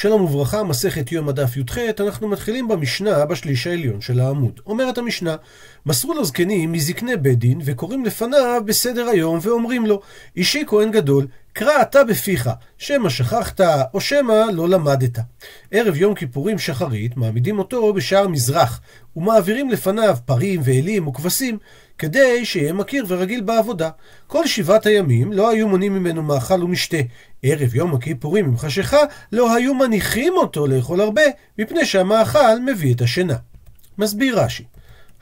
שלום וברכה, מסכת יום הדף י"ח, אנחנו מתחילים במשנה בשליש העליון של העמוד. אומרת המשנה, מסרו לו זקנים מזקני בית דין, וקוראים לפניו בסדר היום, ואומרים לו, אישי כהן גדול, קרא אתה בפיך, שמא שכחת, או שמא לא למדת. ערב יום כיפורים שחרית, מעמידים אותו בשער מזרח, ומעבירים לפניו פרים ואלים וכבשים, כדי שיהיה מכיר ורגיל בעבודה. כל שבעת הימים לא היו מונים ממנו מאכל ומשתה. ערב יום הכיפורים עם חשיכה, לא היו מניחים אותו לאכול הרבה, מפני שהמאכל מביא את השינה. מסביר רש"י.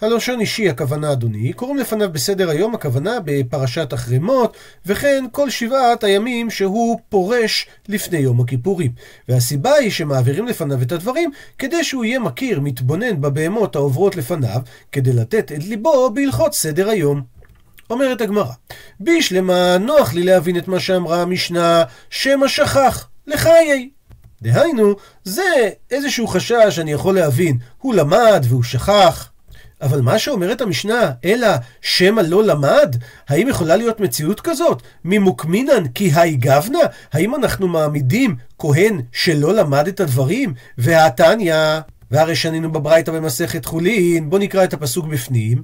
הלושון אישי הכוונה אדוני, קוראים לפניו בסדר היום הכוונה בפרשת החרמות, וכן כל שבעת הימים שהוא פורש לפני יום הכיפורים. והסיבה היא שמעבירים לפניו את הדברים, כדי שהוא יהיה מכיר, מתבונן בבהמות העוברות לפניו, כדי לתת את ליבו בהלכות סדר היום. אומרת הגמרא, בישלמה נוח לי להבין את מה שאמרה המשנה, שמא שכח, לחיי. דהיינו, זה איזשהו חשש שאני יכול להבין, הוא למד והוא שכח. אבל מה שאומרת המשנה, אלא שמא לא למד? האם יכולה להיות מציאות כזאת? ממוקמינן כי היי גבנה? האם אנחנו מעמידים כהן שלא למד את הדברים? והתניא, והרי שנינו בברייתא במסכת חולין, בואו נקרא את הפסוק בפנים.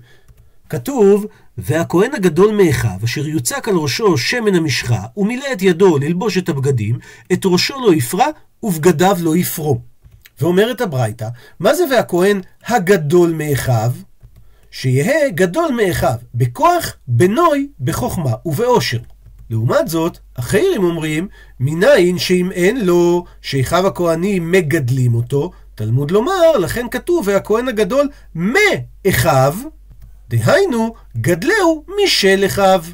כתוב, והכהן הגדול מאחיו, אשר יוצק על ראשו שמן המשחה, ומילא את ידו ללבוש את הבגדים, את ראשו לא יפרע, ובגדיו לא יפרו. ואומרת הברייתא, מה זה והכהן הגדול מאחיו? שיהא גדול מאחיו, בכוח, בנוי, בחוכמה ובאושר. לעומת זאת, אחרים אומרים, מניין שאם אין לו, שאחיו הכהנים מגדלים אותו, תלמוד לומר, לכן כתוב, והכהן הגדול מאחיו, דהיינו, גדלהו משל אחיו.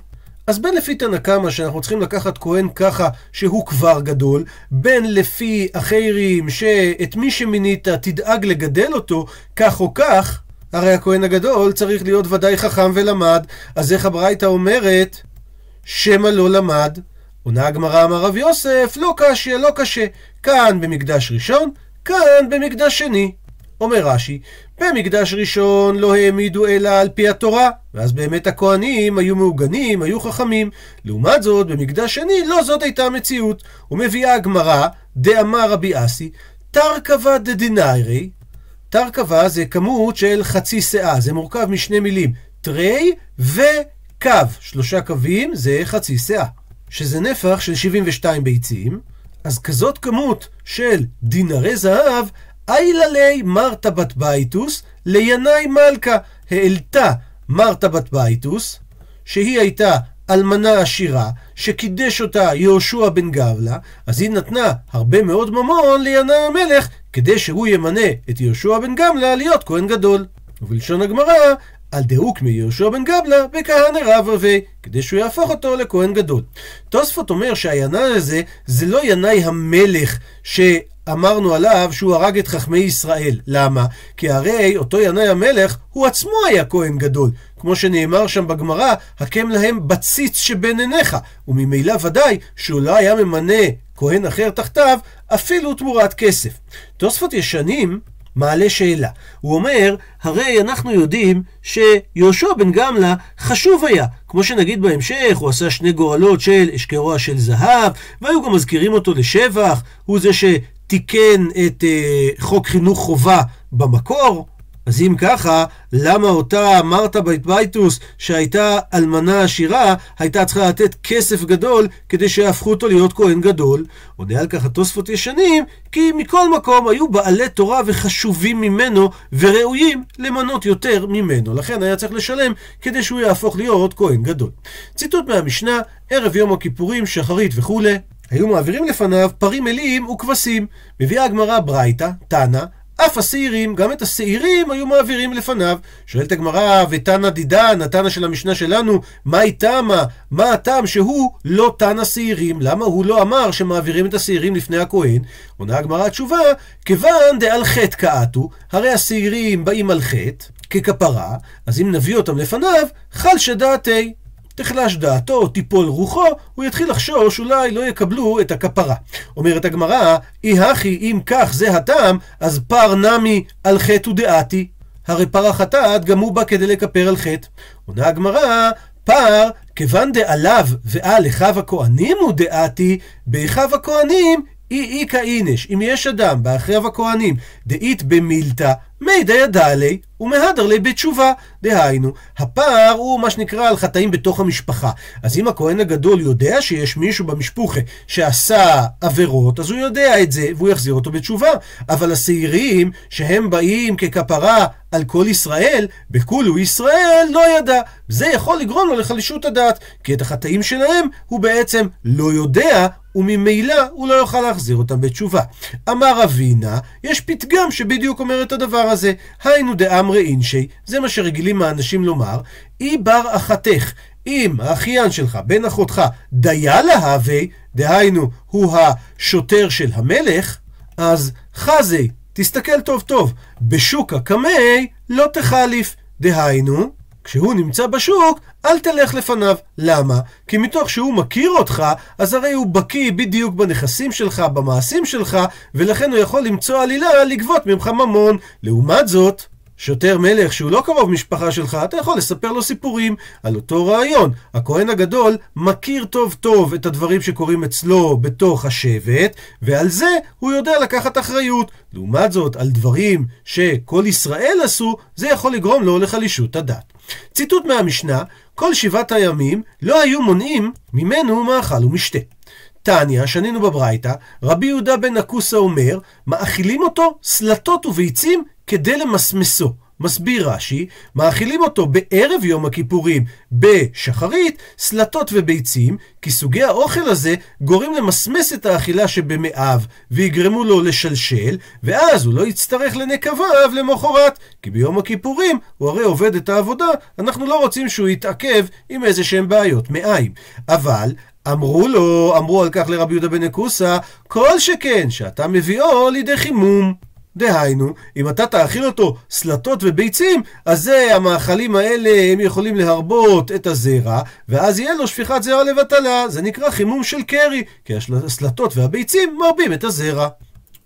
אז בין לפי תנא קמא שאנחנו צריכים לקחת כהן ככה שהוא כבר גדול, בין לפי אחרים שאת מי שמינית תדאג לגדל אותו כך או כך, הרי הכהן הגדול צריך להיות ודאי חכם ולמד, אז איך הברייתא אומרת שמא לא למד? עונה הגמרא אמר רב יוסף, לא קשה, לא קשה. כאן במקדש ראשון, כאן במקדש שני. אומר רש"י, במקדש ראשון לא העמידו אלא על פי התורה, ואז באמת הכהנים היו מעוגנים, היו חכמים. לעומת זאת, במקדש שני לא זאת הייתה המציאות. ומביאה הגמרא, דאמר רבי אסי, תרכבה דדינאירי, תרכבה זה כמות של חצי שאה, זה מורכב משני מילים, תרי וקו, שלושה קווים זה חצי שאה, שזה נפח של 72 ביצים, אז כזאת כמות של דינרי זהב, עיילה ליה מרתה בת בייתוס לינאי מלכה, העלתה מרתה בת בייתוס, שהיא הייתה אלמנה עשירה, שקידש אותה יהושע בן גמלא, אז היא נתנה הרבה מאוד ממון לינאי המלך, כדי שהוא ימנה את יהושע בן גמלא להיות כהן גדול. ובלשון הגמרא, על דהוק מיהושע בן גבלה בכהנא רב רבי, כדי שהוא יהפוך אותו לכהן גדול. תוספות אומר שהינאי הזה זה לא ינאי המלך שאמרנו עליו שהוא הרג את חכמי ישראל. למה? כי הרי אותו ינאי המלך הוא עצמו היה כהן גדול. כמו שנאמר שם בגמרא, הקם להם בציץ שבין עיניך. וממילא ודאי שהוא לא היה ממנה כהן אחר תחתיו, אפילו תמורת כסף. תוספות ישנים מעלה שאלה. הוא אומר, הרי אנחנו יודעים שיהושע בן גמלא חשוב היה. כמו שנגיד בהמשך, הוא עשה שני גורלות של אשכרוע של זהב, והיו גם מזכירים אותו לשבח, הוא זה שתיקן את uh, חוק חינוך חובה במקור. אז אם ככה, למה אותה מרתה בת בייתוס, שהייתה אלמנה עשירה, הייתה צריכה לתת כסף גדול כדי שיהפכו אותו להיות כהן גדול? עונה על כך התוספות ישנים, כי מכל מקום היו בעלי תורה וחשובים ממנו וראויים למנות יותר ממנו. לכן היה צריך לשלם כדי שהוא יהפוך להיות כהן גדול. ציטוט מהמשנה, ערב יום הכיפורים, שחרית וכולי. היו מעבירים לפניו פרים מלאים וכבשים. מביאה הגמרא ברייתא, תנא, אף השעירים, גם את השעירים היו מעבירים לפניו. שואלת הגמרא, ותנא דידן, התנא של המשנה שלנו, מהי תמה? מה הטעם שהוא לא תנא שעירים? למה הוא לא אמר שמעבירים את השעירים לפני הכהן? עונה הגמרא התשובה, כיוון דעל חטא קעתו, הרי השעירים באים על חטא, ככפרה, אז אם נביא אותם לפניו, חל שדעתי. תחלש דעתו, תיפול רוחו, הוא יתחיל לחשוש אולי לא יקבלו את הכפרה. אומרת הגמרא, אי הכי אם כך זה הטעם, אז פר נמי על חטא ודעתי. הרי פר החטאת גם הוא בא כדי לכפר על חטא. עונה הגמרא, פר, כיוון דעליו ועל אחיו הכהנים הוא דעתי, באחיו הכהנים אי איכא אינש, אם יש אדם באחריו הכהנים, דאית במילתא, מי דידע לי, ומהדר לי בתשובה. דהיינו, הפער הוא מה שנקרא על חטאים בתוך המשפחה. אז אם הכהן הגדול יודע שיש מישהו במשפוחה שעשה עבירות, אז הוא יודע את זה, והוא יחזיר אותו בתשובה. אבל השעירים, שהם באים ככפרה על כל ישראל, בכולו ישראל לא ידע. זה יכול לגרום לו לחלישות הדעת, כי את החטאים שלהם הוא בעצם לא יודע, וממילא הוא לא יוכל להחזיר אותם בתשובה. אמר אבינה, יש פתגם שבדיוק אומר את הדבר הזה. היינו דאמרי אינשי, זה מה שרגילים האנשים לומר, אי בר אחתך. אם האחיין שלך, בן אחותך, דיה להווה, דהיינו, הוא השוטר של המלך, אז חזי, תסתכל טוב טוב, בשוק הקמי לא תחליף. דהיינו, כשהוא נמצא בשוק, אל תלך לפניו. למה? כי מתוך שהוא מכיר אותך, אז הרי הוא בקיא בדיוק בנכסים שלך, במעשים שלך, ולכן הוא יכול למצוא עלילה לגבות ממך ממון. לעומת זאת, שוטר מלך שהוא לא קרוב משפחה שלך, אתה יכול לספר לו סיפורים על אותו רעיון. הכהן הגדול מכיר טוב טוב את הדברים שקורים אצלו בתוך השבט, ועל זה הוא יודע לקחת אחריות. לעומת זאת, על דברים שכל ישראל עשו, זה יכול לגרום לו לחלישות הדת. ציטוט מהמשנה, כל שבעת הימים לא היו מונעים ממנו מאכל ומשתה. תניא, שנינו בברייתא, רבי יהודה בן נקוסה אומר, מאכילים אותו סלטות וביצים כדי למסמסו. מסביר רש"י, מאכילים אותו בערב יום הכיפורים בשחרית, סלטות וביצים, כי סוגי האוכל הזה גורם למסמס את האכילה שבמאיו, ויגרמו לו לשלשל, ואז הוא לא יצטרך לנקביו למחרת, כי ביום הכיפורים הוא הרי עובד את העבודה, אנחנו לא רוצים שהוא יתעכב עם איזה שהם בעיות מעיים. אבל אמרו לו, אמרו על כך לרבי יהודה בן נקוסה, כל שכן שאתה מביאו לידי חימום. דהיינו, אם אתה תאכיל אותו סלטות וביצים, אז זה, המאכלים האלה, הם יכולים להרבות את הזרע, ואז יהיה לו שפיכת זרע לבטלה. זה נקרא חימום של קרי, כי הסלטות והביצים מרבים את הזרע.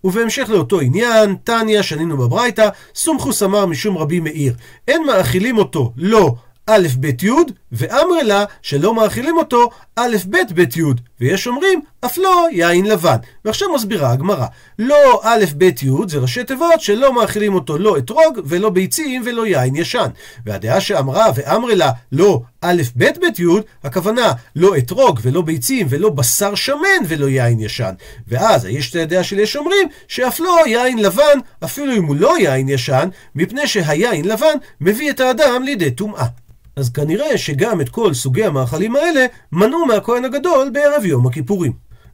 ובהמשך לאותו עניין, תניא, שנינו בברייתא, סומכוס אמר משום רבי מאיר, אין מאכילים אותו לא א' ב' י', ואמר לה שלא מאכילים אותו א' ב' ב' י', ויש אומרים אף לא יין לבן. ועכשיו מסבירה הגמרא, לא א' ב' י' זה ראשי תיבות שלא מאכילים אותו לא אתרוג ולא ביצים ולא יין ישן. והדעה שאמרה ואמר לה לא א' ב' ב' י', הכוונה לא אתרוג ולא ביצים ולא בשר שמן ולא יין ישן. ואז יש את הדעה של יש אומרים שאף לא יין לבן, אפילו אם הוא לא יין ישן, מפני שהיין לבן מביא את האדם לידי טומאה. אז כנראה שגם את כל סוגי המאכלים האלה מנעו מהכהן הגדול בערב יום הכיפורים.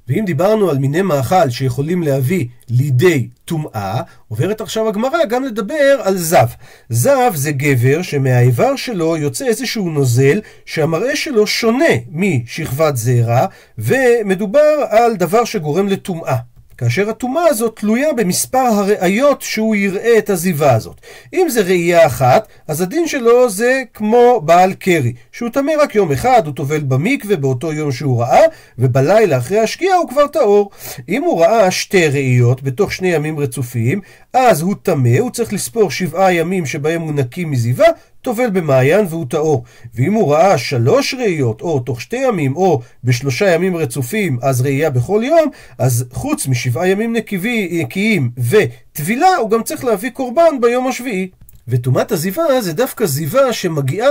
ואם דיברנו על מיני מאכל שיכולים להביא לידי טומאה, עוברת עכשיו הגמרא גם לדבר על זב. זב זה גבר שמהאיבר שלו יוצא איזשהו נוזל שהמראה שלו שונה משכבת זרע, ומדובר על דבר שגורם לטומאה. כאשר הטומאה הזאת תלויה במספר הראיות שהוא יראה את הזיווה הזאת. אם זה ראייה אחת, אז הדין שלו זה כמו בעל קרי, שהוא טמא רק יום אחד, הוא טובל במקווה באותו יום שהוא ראה, ובלילה אחרי השקיעה הוא כבר טהור. אם הוא ראה שתי ראיות בתוך שני ימים רצופים, אז הוא טמא, הוא צריך לספור שבעה ימים שבהם הוא נקי מזיווה, טובל במעיין והוא טהור. ואם הוא ראה שלוש ראיות, או תוך שתי ימים, או בשלושה ימים רצופים, אז ראייה בכל יום, אז חוץ משבעה ימים נקיים וטבילה, הוא גם צריך להביא קורבן ביום השביעי. וטומאת הזיווה זה דווקא זיווה שמגיעה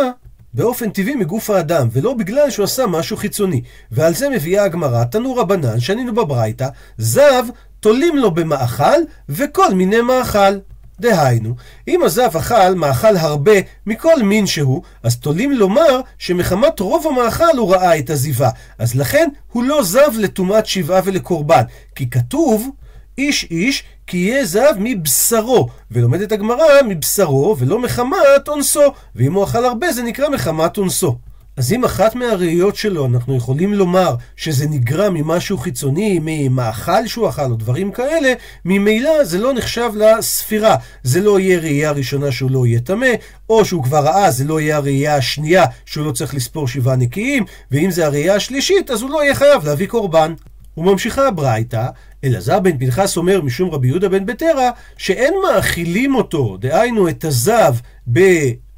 באופן טבעי מגוף האדם, ולא בגלל שהוא עשה משהו חיצוני. ועל זה מביאה הגמרא, תנו רבנן, שנינו בברייתא, זב תולים לו במאכל וכל מיני מאכל. דהיינו, אם הזב אכל מאכל הרבה מכל מין שהוא, אז תולים לומר שמחמת רוב המאכל הוא ראה את הזיווה. אז לכן הוא לא זב לטומאת שבעה ולקורבן. כי כתוב, איש איש כי יהיה זב מבשרו. ולומדת הגמרא מבשרו ולא מחמת אונסו. ואם הוא אכל הרבה זה נקרא מחמת אונסו. אז אם אחת מהראיות שלו אנחנו יכולים לומר שזה נגרם ממשהו חיצוני, ממאכל שהוא אכל או דברים כאלה, ממילא זה לא נחשב לספירה. זה לא יהיה ראייה ראשונה שהוא לא יהיה טמא, או שהוא כבר ראה, זה לא יהיה הראייה השנייה שהוא לא צריך לספור שבעה נקיים, ואם זה הראייה השלישית, אז הוא לא יהיה חייב להביא קורבן. וממשיכה הברייתא, אלעזר בן פנחס אומר משום רבי יהודה בן בטרה, שאין מאכילים אותו, דהיינו את הזב ב...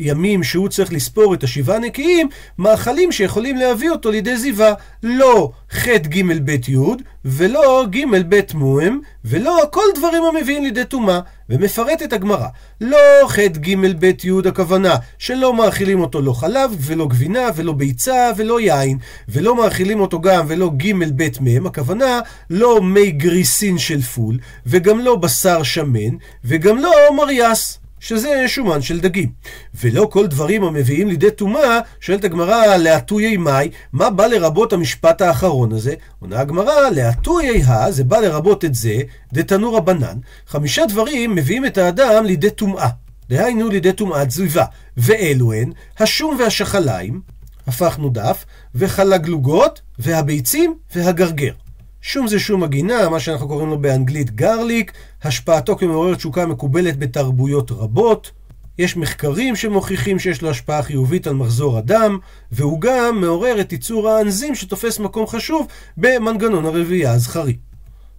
הימים שהוא צריך לספור את השבעה נקיים, מאכלים שיכולים להביא אותו לידי זיווה. לא ח' ג' ב' י', ולא ג' ב' מוהם, ולא כל דברים המביאים לידי טומאה. ומפרטת הגמרא, לא ח' ג' ב' י' הכוונה שלא מאכילים אותו לא חלב ולא גבינה ולא ביצה ולא יין ולא מאכילים אותו גם ולא ג' ב' מ' הכוונה לא מי גריסין של פול וגם לא בשר שמן וגם לא מריאס שזה שומן של דגים. ולא כל דברים המביאים לידי טומאה, שואלת הגמרא, להטויי מאי, מה בא לרבות המשפט האחרון הזה? עונה הגמרא, להטויי הא, זה בא לרבות את זה, דתנו רבנן, חמישה דברים מביאים את האדם לידי טומאה. דהיינו לידי טומאת זיבה. ואלו הן, השום והשחליים, הפכנו דף, וחלגלוגות, והביצים, והגרגר. שום זה שום הגינה, מה שאנחנו קוראים לו באנגלית גרליק, השפעתו כמעורר תשוקה מקובלת בתרבויות רבות. יש מחקרים שמוכיחים שיש לו השפעה חיובית על מחזור הדם, והוא גם מעורר את ייצור האנזים שתופס מקום חשוב במנגנון הרבייה הזכרי.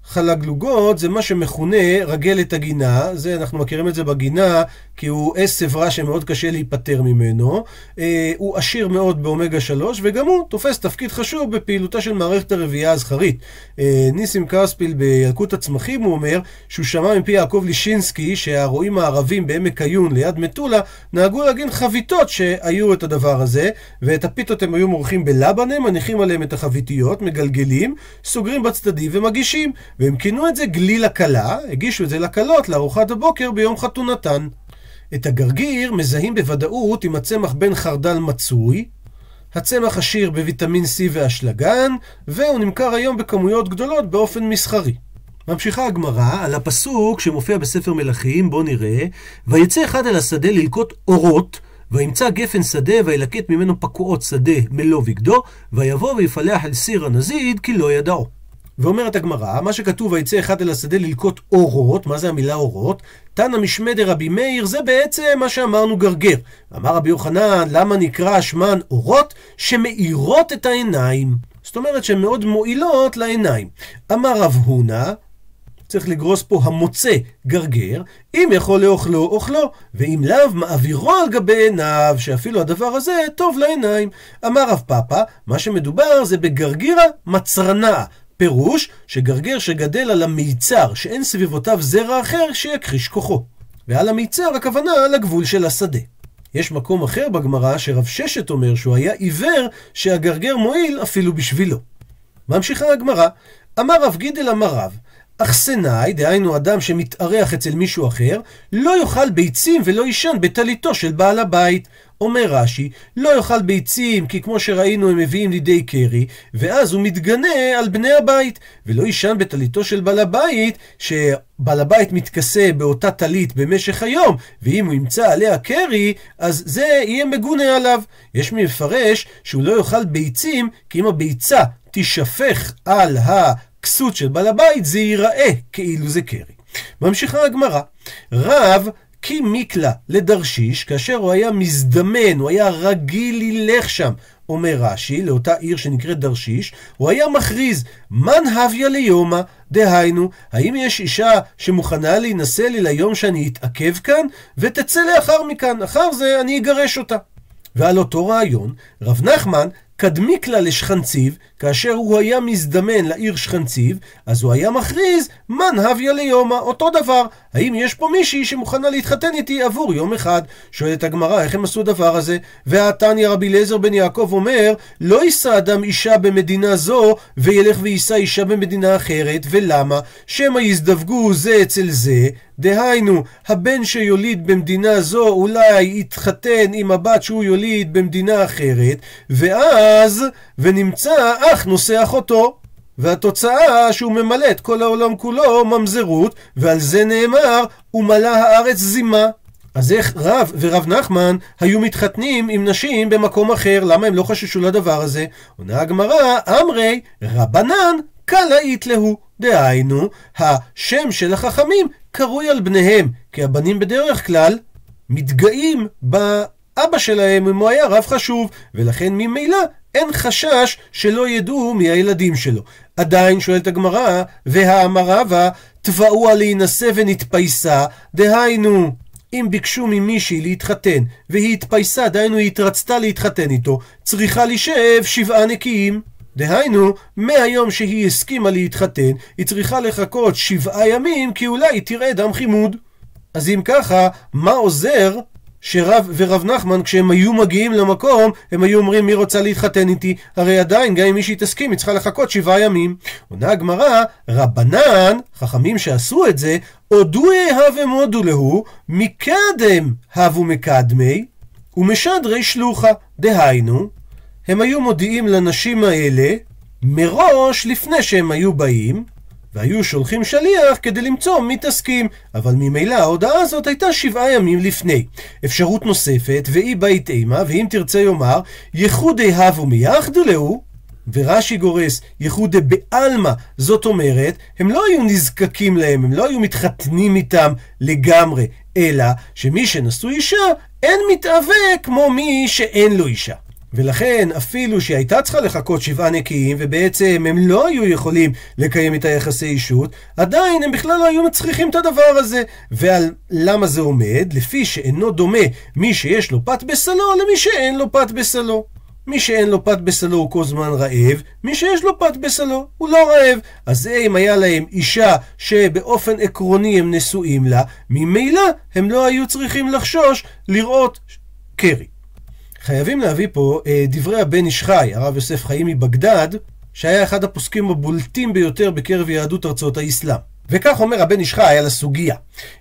חלגלוגות זה מה שמכונה רגלת הגינה, זה אנחנו מכירים את זה בגינה כי הוא עשב רע שמאוד קשה להיפטר ממנו, אה, הוא עשיר מאוד באומגה 3 וגם הוא תופס תפקיד חשוב בפעילותה של מערכת הרבייה הזכרית. אה, ניסים קרספיל בילקוט הצמחים הוא אומר שהוא שמע מפי יעקב לישינסקי שהרועים הערבים בעמק עיון ליד מטולה נהגו להגין חביתות שהיו את הדבר הזה ואת הפיתות הם היו מורחים בלבנה, מניחים עליהם את החביתיות, מגלגלים, סוגרים בצדדים ומגישים והם כינו את זה גליל הכלה, הגישו את זה לכלות לארוחת הבוקר ביום חתונתן. את הגרגיר מזהים בוודאות עם הצמח בין חרדל מצוי, הצמח עשיר בוויטמין C ואשלגן, והוא נמכר היום בכמויות גדולות באופן מסחרי. ממשיכה הגמרא על הפסוק שמופיע בספר מלכים, בואו נראה, ויצא אחד אל השדה ללקוט אורות, וימצא גפן שדה, וילקט ממנו פקועות שדה מלוא בגדו, ויבוא ויפלח אל סיר הנזיד, כי לא ידעו. ואומרת הגמרא, מה שכתוב ויצא אחד אל השדה ללקוט אורות, מה זה המילה אורות? תנא משמי רבי מאיר, זה בעצם מה שאמרנו גרגר. אמר רבי יוחנן, למה נקרא שמן אורות? שמאירות את העיניים. זאת אומרת שהן מאוד מועילות לעיניים. אמר רב הונא, צריך לגרוס פה המוצא גרגר, אם יכול לאוכלו, אוכלו, ואם לאו, מעבירו על גבי עיניו, שאפילו הדבר הזה טוב לעיניים. אמר רב פאפא, מה שמדובר זה בגרגירה מצרנה. פירוש שגרגר שגדל על המיצר, שאין סביבותיו זרע אחר שיכחיש כוחו. ועל המיצר הכוונה על הגבול של השדה. יש מקום אחר בגמרא שרב ששת אומר שהוא היה עיוור שהגרגר מועיל אפילו בשבילו. ממשיכה הגמרא, אמר רב גידל אמר רב, אכסנאי, דהיינו אדם שמתארח אצל מישהו אחר, לא יאכל ביצים ולא יישן בטליתו של בעל הבית. אומר רש"י, לא יאכל ביצים, כי כמו שראינו הם מביאים לידי קרי, ואז הוא מתגנה על בני הבית, ולא יישן בטליתו של בעל הבית, שבעל הבית מתכסה באותה טלית במשך היום, ואם הוא ימצא עליה קרי, אז זה יהיה מגונה עליו. יש מי מפרש שהוא לא יאכל ביצים, כי אם הביצה תישפך על הכסות של בעל הבית, זה ייראה כאילו זה קרי. ממשיכה הגמרא, רב כי מיקלה לדרשיש, כאשר הוא היה מזדמן, הוא היה רגיל ללך שם, אומר רש"י, לאותה עיר שנקראת דרשיש, הוא היה מכריז, מן הביה ליומא, דהיינו, האם יש אישה שמוכנה להינשא לי ליום שאני אתעכב כאן, ותצא לאחר מכאן, אחר זה אני אגרש אותה. ועל אותו רעיון, רב נחמן קדמיק לה לשכנציב, כאשר הוא היה מזדמן לעיר שכנציב, אז הוא היה מכריז, מן הביה ליומא, אותו דבר. האם יש פה מישהי שמוכנה להתחתן איתי עבור יום אחד? שואלת הגמרא, איך הם עשו דבר הזה? והתניא רבי אליעזר בן יעקב אומר, לא יישא אדם אישה במדינה זו, וילך ויישא אישה במדינה אחרת, ולמה? שמא יזדווגו זה אצל זה, דהיינו, הבן שיוליד במדינה זו אולי יתחתן עם הבת שהוא יוליד במדינה אחרת, ואז, ונמצא אח נושא אחותו. והתוצאה שהוא ממלא את כל העולם כולו ממזרות, ועל זה נאמר, ומלא הארץ זימה. אז איך רב ורב נחמן היו מתחתנים עם נשים במקום אחר? למה הם לא חששו לדבר הזה? עונה הגמרא, אמרי רבנן קלאית להו. דהיינו, השם של החכמים קרוי על בניהם, כי הבנים בדרך כלל מתגאים באבא שלהם אם הוא היה רב חשוב, ולכן ממילא אין חשש שלא ידעו מי הילדים שלו. עדיין שואלת הגמרא, והאמרה בה, תבעוה להינשא ונתפייסה, דהיינו, אם ביקשו ממישהי להתחתן, והיא התפייסה, דהיינו היא התרצתה להתחתן איתו, צריכה להישאב שבעה נקיים. דהיינו, מהיום שהיא הסכימה להתחתן, היא צריכה לחכות שבעה ימים, כי אולי היא תראה דם חימוד. אז אם ככה, מה עוזר שרב ורב נחמן, כשהם היו מגיעים למקום, הם היו אומרים מי רוצה להתחתן איתי? הרי עדיין, גם אם מישהי תסכים, היא צריכה לחכות שבעה ימים. עונה הגמרא, רבנן, חכמים שעשו את זה, הודוי הווה מודו להו, מקדם הבו מקדמי, ומשדרי שלוחה. דהיינו, הם היו מודיעים לנשים האלה מראש לפני שהם היו באים, והיו שולחים שליח כדי למצוא מי תסכים, אבל ממילא ההודעה הזאת הייתה שבעה ימים לפני. אפשרות נוספת, ואי בית אימה, ואם תרצה יאמר, ייחודי הבו מיחדו להו, ורש"י גורס ייחודי בעלמא, זאת אומרת, הם לא היו נזקקים להם, הם לא היו מתחתנים איתם לגמרי, אלא שמי שנשוא אישה, אין מתאווה כמו מי שאין לו אישה. ולכן אפילו שהיא הייתה צריכה לחכות שבעה נקיים ובעצם הם לא היו יכולים לקיים את היחסי אישות, עדיין הם בכלל לא היו מצריכים את הדבר הזה. ועל למה זה עומד? לפי שאינו דומה מי שיש לו פת בסלו למי שאין לו פת בסלו. מי שאין לו פת בסלו הוא כל זמן רעב, מי שיש לו פת בסלו הוא לא רעב. אז אם היה להם אישה שבאופן עקרוני הם נשואים לה, ממילא הם לא היו צריכים לחשוש לראות קרי. חייבים להביא פה אה, דברי הבן איש חי, הרב יוסף חיים מבגדד, שהיה אחד הפוסקים הבולטים ביותר בקרב יהדות ארצות האסלאם. וכך אומר הבן איש חי על הסוגיה.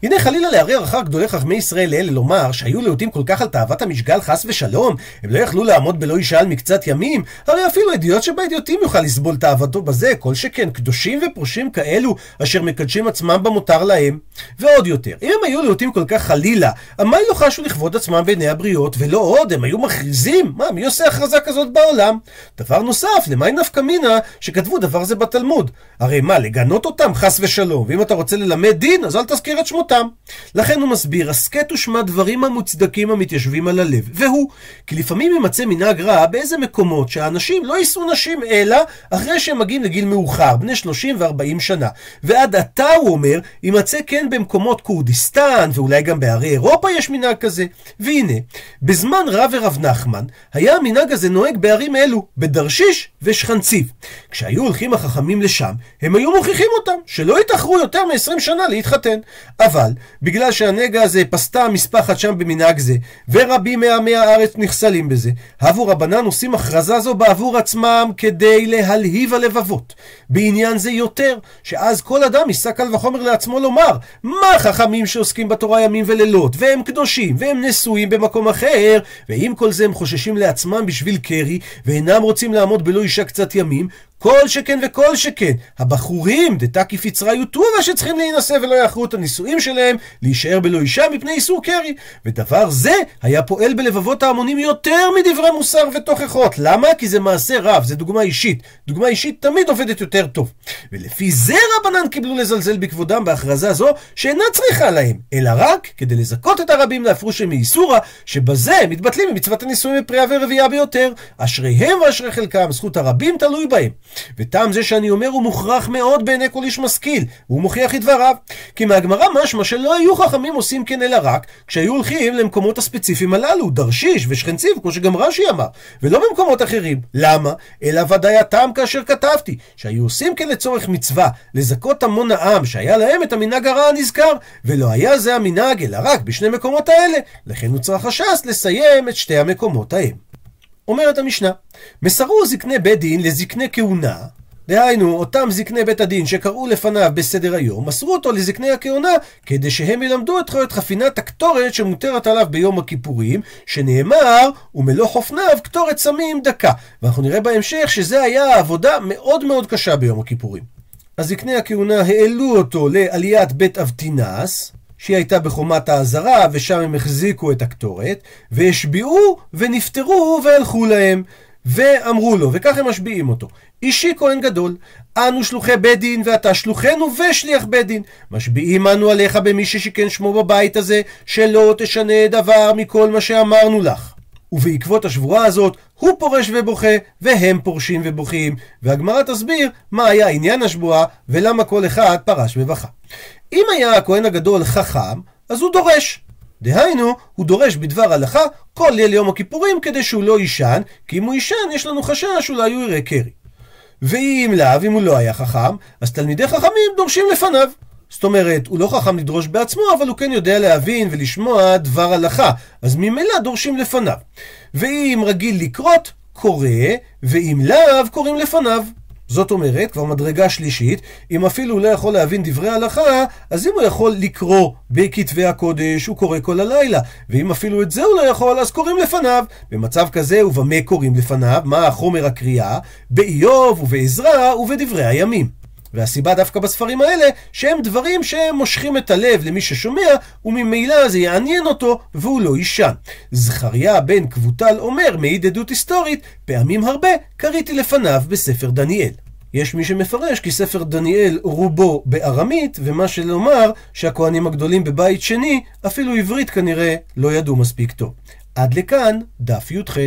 הנה חלילה לערער אחר גדולי חכמי ישראל לאלה לומר שהיו להוטים כל כך על תאוות המשגל חס ושלום, הם לא יכלו לעמוד בלא אישה על מקצת ימים, הרי אפילו אדיוט שבאדיוטים יוכל לסבול תאוותו בזה, כל שכן קדושים ופרושים כאלו, אשר מקדשים עצמם במותר להם. ועוד יותר, אם הם היו להוטים כל כך חלילה, עמי לא חשו לכבוד עצמם בעיני הבריות, ולא עוד, הם היו מכריזים? מה, מי עושה הכרזה כזאת בעולם? דבר נוסף, למי נפקא מינה שכתבו דבר זה בתלמוד? הרי מה, לגנות אותם חס ושלום, ואם אתה רוצה ללמד דין, אז אל תזכיר את שמותם. לכן הוא מסביר, הסכת ושמע דברים המוצדקים המתיישבים על הלב. והוא, כי לפעמים יימצא מנהג רע באיזה מקומות שהאנשים לא יישאו נשים אלא אחרי שהם מגיעים לגיל מאוחר, בני 30 ו-40 שנה. ועד עתה, הוא אומר, יימצא כן במקומות כורדיסטן, ואולי גם בערי אירופה יש מנהג כזה. והנה, בזמן רב ורב נחמן, היה המנהג הזה נוהג בערים אלו, בדרשיש ושכנציב. כשהיו הולכים החכמים לשם, הם היו מוכיחים אותם, שלא יתאחרו יותר מ-20 שנה להתחתן. אבל, בגלל שהנגע הזה פסתה מספחת שם במנהג זה, ורבים מעמי הארץ נכסלים בזה, הבו רבנן עושים הכרזה זו בעבור עצמם כדי להלהיב הלבבות. בעניין זה יותר, שאז כל אדם יישא קל וחומר לעצמו לומר, מה חכמים שעוסקים בתורה ימים ולילות, והם קדושים, והם נשואים במקום אחר, ועם כל זה הם חוששים לעצמם בשביל קרי, ואינם רוצים לעמוד בלא אישה קצת ימים, כל שכן וכל שכן, הבחורים דתקי פיצרה יוטובה שצריכים להינשא ולא יאחרו את הנישואים שלהם, להישאר בלא אישה מפני איסור קרי. ודבר זה היה פועל בלבבות ההמונים יותר מדברי מוסר ותוכחות. למה? כי זה מעשה רב, זה דוגמה אישית. דוגמה אישית תמיד עובדת יותר טוב. ולפי זה רבנן קיבלו לזלזל בכבודם בהכרזה זו, שאינה צריכה להם, אלא רק כדי לזכות את הרבים להפרושם מאיסורה, שבזה הם מתבטלים ממצוות הנישואים בפריאה ורבייה ביותר. אשריהם ואשרי חלקם, זכות הרבים תלוי בהם. וטעם זה שאני אומר הוא מוכרח מאוד בעיני כל איש משכיל, והוא מוכיח את דבריו. כי מהגמרא משמע שלא היו חכמים עושים כן אלא רק כשהיו הולכים למקומות הספציפיים הללו, דרשיש ושכנציב, כמו שגם רש"י אמר, ולא במקומות אחרים. למה? אלא ודאי הטעם כאשר כתבתי, שהיו עושים כן לצורך מצווה, לזכות המון העם שהיה להם את המנהג הרע הנזכר, ולא היה זה המנהג אלא רק בשני מקומות האלה, לכן הוצרה חשש לסיים את שתי המקומות ההם. אומרת המשנה, מסרו זקני בית דין לזקני כהונה, דהיינו, אותם זקני בית הדין שקראו לפניו בסדר היום, מסרו אותו לזקני הכהונה, כדי שהם ילמדו את חיות חפינת הקטורת שמותרת עליו ביום הכיפורים, שנאמר, ומלוא חופניו קטורת סמים דקה. ואנחנו נראה בהמשך שזה היה עבודה מאוד מאוד קשה ביום הכיפורים. אז זקני הכהונה העלו אותו לעליית בית אבטינס, שהיא הייתה בחומת העזרה, ושם הם החזיקו את הקטורת, והשביעו ונפטרו והלכו להם. ואמרו לו, וכך הם משביעים אותו, אישי כהן גדול, אנו שלוחי בית דין ואתה שלוחנו ושליח בית דין. משביעים אנו עליך במי ששיכן שמו בבית הזה, שלא תשנה דבר מכל מה שאמרנו לך. ובעקבות השבועה הזאת, הוא פורש ובוכה, והם פורשים ובוכים. והגמרא תסביר מה היה עניין השבועה, ולמה כל אחד פרש ובכה. אם היה הכהן הגדול חכם, אז הוא דורש. דהיינו, הוא דורש בדבר הלכה כל ליל יום הכיפורים כדי שהוא לא יישן, כי אם הוא יישן יש לנו חשש אולי הוא יראה קרי. ואם לאו, אם הוא לא היה חכם, אז תלמידי חכמים דורשים לפניו. זאת אומרת, הוא לא חכם לדרוש בעצמו, אבל הוא כן יודע להבין ולשמוע דבר הלכה. אז ממילא דורשים לפניו. ואם רגיל לקרות, קורא, ואם לאו, קוראים לפניו. זאת אומרת, כבר מדרגה שלישית, אם אפילו הוא לא יכול להבין דברי הלכה, אז אם הוא יכול לקרוא בכתבי הקודש, הוא קורא כל הלילה. ואם אפילו את זה הוא לא יכול, אז קוראים לפניו. במצב כזה, ובמה קוראים לפניו? מה החומר הקריאה? באיוב ובעזרא ובדברי הימים. והסיבה דווקא בספרים האלה, שהם דברים שהם מושכים את הלב למי ששומע, וממילא זה יעניין אותו, והוא לא יישן. זכריה בן קבוטל אומר, מעיד עדות היסטורית, פעמים הרבה קראתי לפניו בספר דניאל. יש מי שמפרש כי ספר דניאל רובו בארמית, ומה שלומר שהכהנים הגדולים בבית שני, אפילו עברית כנראה לא ידעו מספיק טוב. עד לכאן, דף י"ח.